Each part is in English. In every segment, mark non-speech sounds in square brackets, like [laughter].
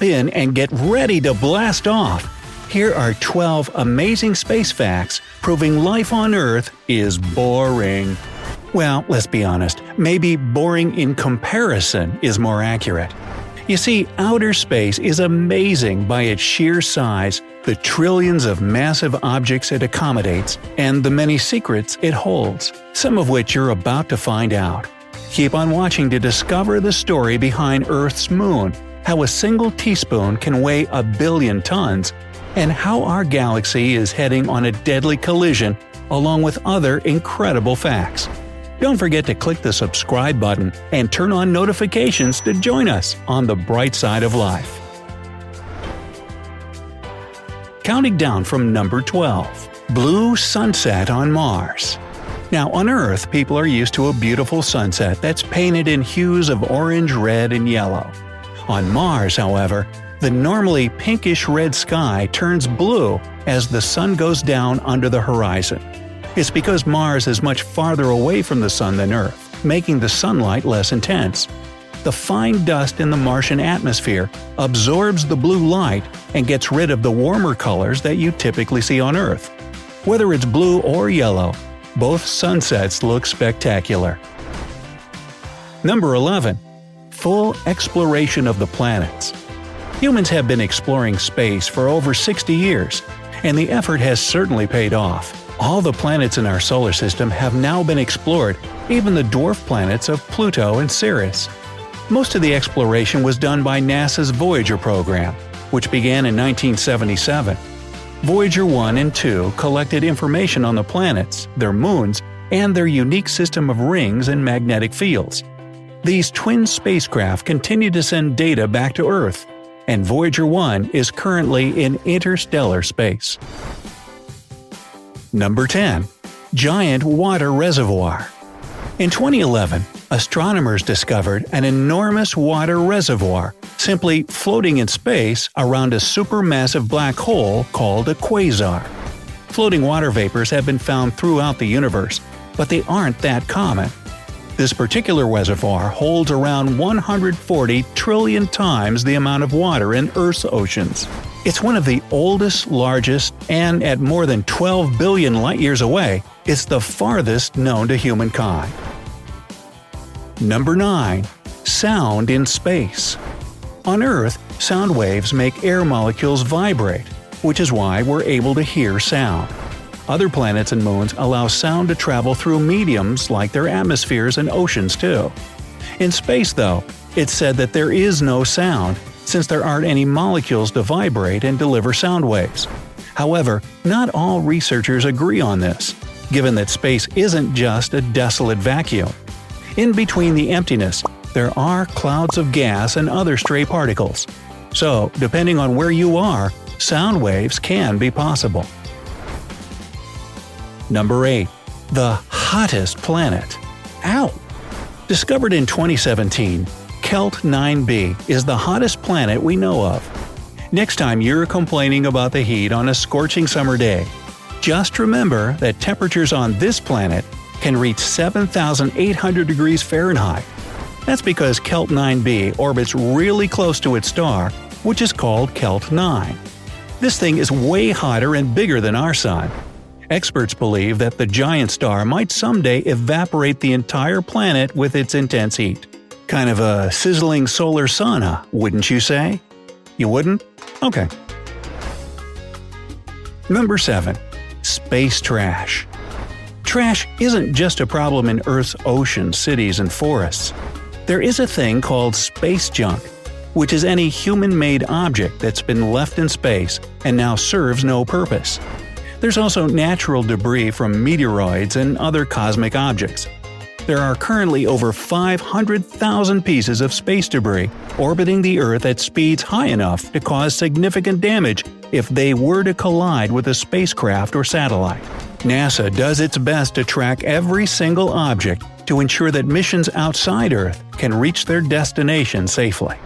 Strap in and get ready to blast off. Here are 12 amazing space facts proving life on Earth is boring. Well, let's be honest, maybe boring in comparison is more accurate. You see, outer space is amazing by its sheer size, the trillions of massive objects it accommodates, and the many secrets it holds, some of which you're about to find out. Keep on watching to discover the story behind Earth's moon, how a single teaspoon can weigh a billion tons, and how our galaxy is heading on a deadly collision, along with other incredible facts. Don't forget to click the subscribe button and turn on notifications to join us on the bright side of life. Counting down from number 12 Blue Sunset on Mars. Now, on Earth, people are used to a beautiful sunset that's painted in hues of orange, red, and yellow. On Mars, however, the normally pinkish red sky turns blue as the sun goes down under the horizon. It's because Mars is much farther away from the Sun than Earth, making the sunlight less intense. The fine dust in the Martian atmosphere absorbs the blue light and gets rid of the warmer colors that you typically see on Earth. Whether it's blue or yellow, both sunsets look spectacular. Number 11. Full exploration of the planets. Humans have been exploring space for over 60 years, and the effort has certainly paid off. All the planets in our solar system have now been explored, even the dwarf planets of Pluto and Ceres. Most of the exploration was done by NASA's Voyager program, which began in 1977. Voyager 1 and 2 collected information on the planets, their moons, and their unique system of rings and magnetic fields. These twin spacecraft continue to send data back to Earth, and Voyager 1 is currently in interstellar space. Number 10. Giant Water Reservoir In 2011, astronomers discovered an enormous water reservoir simply floating in space around a supermassive black hole called a quasar. Floating water vapors have been found throughout the universe, but they aren't that common. This particular reservoir holds around 140 trillion times the amount of water in Earth's oceans. It's one of the oldest, largest, and at more than 12 billion light years away, it's the farthest known to humankind. Number 9. Sound in Space On Earth, sound waves make air molecules vibrate, which is why we're able to hear sound. Other planets and moons allow sound to travel through mediums like their atmospheres and oceans too. In space, though, it's said that there is no sound, since there aren't any molecules to vibrate and deliver sound waves. However, not all researchers agree on this, given that space isn't just a desolate vacuum. In between the emptiness, there are clouds of gas and other stray particles. So, depending on where you are, sound waves can be possible. Number 8. The hottest planet. Ow! Discovered in 2017, Kelt 9b is the hottest planet we know of. Next time you're complaining about the heat on a scorching summer day, just remember that temperatures on this planet can reach 7,800 degrees Fahrenheit. That's because Kelt 9b orbits really close to its star, which is called Kelt 9. This thing is way hotter and bigger than our Sun. Experts believe that the giant star might someday evaporate the entire planet with its intense heat. Kind of a sizzling solar sauna, wouldn't you say? You wouldn't? Okay. Number 7. Space Trash Trash isn't just a problem in Earth's oceans, cities, and forests. There is a thing called space junk. which is any human made object that's been left in space and now serves no purpose. There's also natural debris from meteoroids and other cosmic objects. There are currently over 500,000 pieces of space debris orbiting the Earth at speeds high enough to cause significant damage if they were to collide with a spacecraft or satellite. NASA does its best to track every single object to ensure that missions outside Earth can reach their destination safely.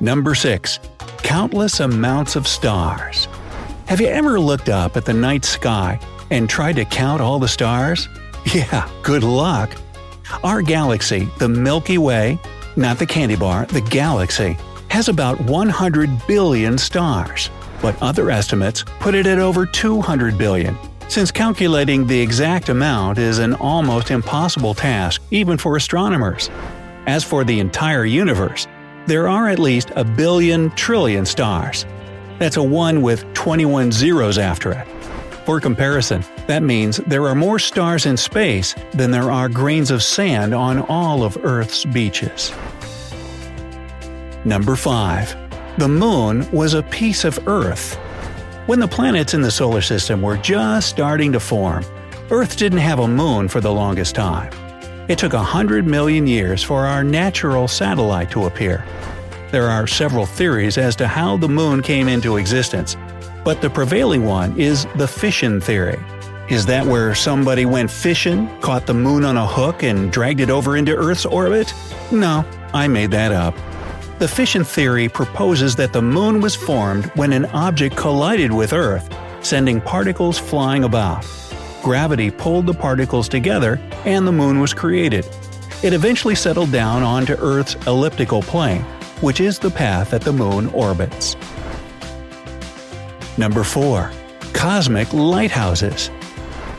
Number 6. Countless amounts of stars. Have you ever looked up at the night sky and tried to count all the stars? [laughs] Yeah, good luck. Our galaxy, the Milky Way, not the candy bar, the galaxy, has about 100 billion stars, but other estimates put it at over 200 billion. Since calculating the exact amount is an almost impossible task even for astronomers. As for the entire universe, there are at least a billion trillion stars. That's a 1 with 21 zeros after it. For comparison, that means there are more stars in space than there are grains of sand on all of Earth's beaches. Number 5. The Moon was a piece of Earth. When the planets in the solar system were just starting to form, Earth didn't have a moon for the longest time. It took 100 million years for our natural satellite to appear. There are several theories as to how the moon came into existence, but the prevailing one is the fission theory. Is that where somebody went fishing, caught the moon on a hook, and dragged it over into Earth's orbit? No, I made that up. The fission theory proposes that the moon was formed when an object collided with Earth, sending particles flying about. Gravity pulled the particles together, and the moon was created. It eventually settled down onto Earth's elliptical plane, which is the path that the moon orbits. Number 4. Cosmic Lighthouses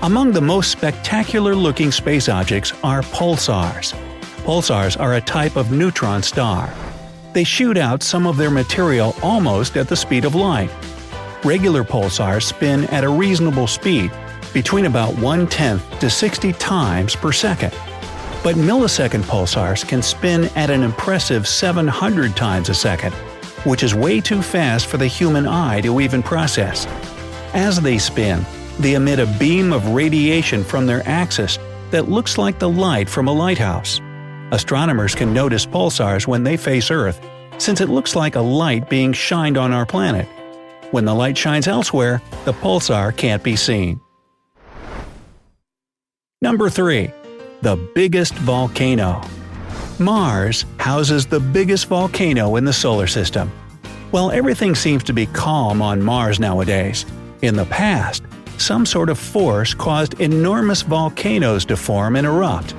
Among the most spectacular looking space objects are pulsars. Pulsars are a type of neutron star. They shoot out some of their material almost at the speed of light. Regular pulsars spin at a reasonable speed, between about 1 tenth to 60 times per second. But millisecond pulsars can spin at an impressive 700 times a second, which is way too fast for the human eye to even process. As they spin, they emit a beam of radiation from their axis that looks like the light from a lighthouse. Astronomers can notice pulsars when they face Earth, since it looks like a light being shined on our planet. When the light shines elsewhere, the pulsar can't be seen. Number 3. The biggest volcano. Mars houses the biggest volcano in the solar system. While everything seems to be calm on Mars nowadays, in the past, some sort of force caused enormous volcanoes to form and erupt.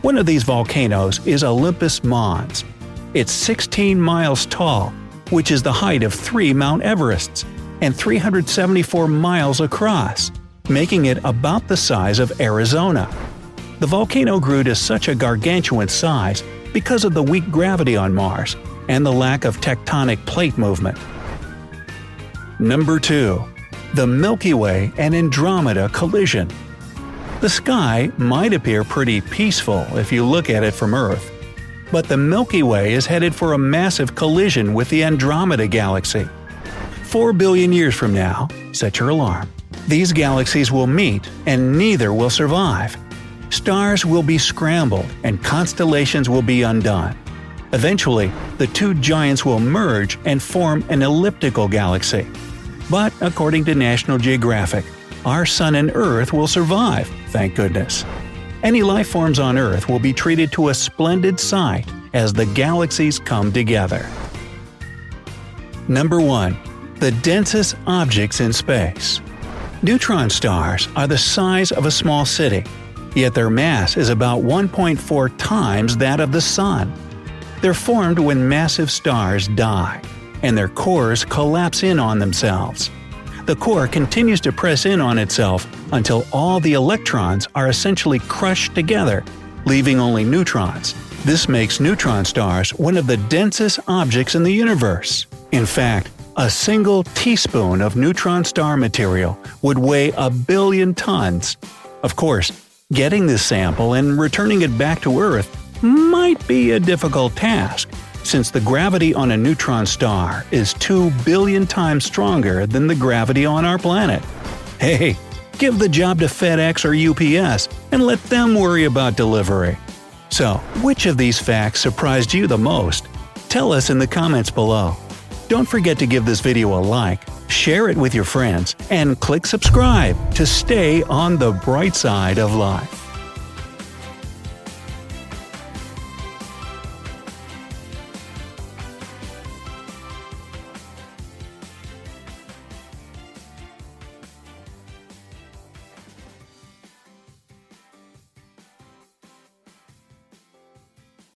One of these volcanoes is Olympus Mons. It's 16 miles tall, which is the height of three Mount Everests, and 374 miles across, making it about the size of Arizona. The volcano grew to such a gargantuan size because of the weak gravity on Mars and the lack of tectonic plate movement. Number 2. The Milky Way and Andromeda collision. The sky might appear pretty peaceful if you look at it from Earth, but the Milky Way is headed for a massive collision with the Andromeda Galaxy. Four billion years from now, set your alarm. These galaxies will meet, and neither will survive. Stars will be scrambled and constellations will be undone. Eventually, the two giants will merge and form an elliptical galaxy. But according to National Geographic, our Sun and Earth will survive, thank goodness. Any life forms on Earth will be treated to a splendid sight as the galaxies come together. Number 1. The densest objects in space. Neutron stars are the size of a small city yet their mass is about 1.4 times that of the Sun. They're formed when massive stars die, and their cores collapse in on themselves. The core continues to press in on itself until all the electrons are essentially crushed together, leaving only neutrons. This makes neutron stars one of the densest objects in the universe. In fact, a single teaspoon of neutron star material would weigh a billion tons. Of course, Getting this sample and returning it back to Earth might be a difficult task, since the gravity on a neutron star is 2 billion times stronger than the gravity on our planet. Hey, give the job to FedEx or UPS and let them worry about delivery. So, which of these facts surprised you the most? Tell us in the comments below. Don't forget to give this video a like, share it with your friends, and click subscribe to stay on the bright side of life.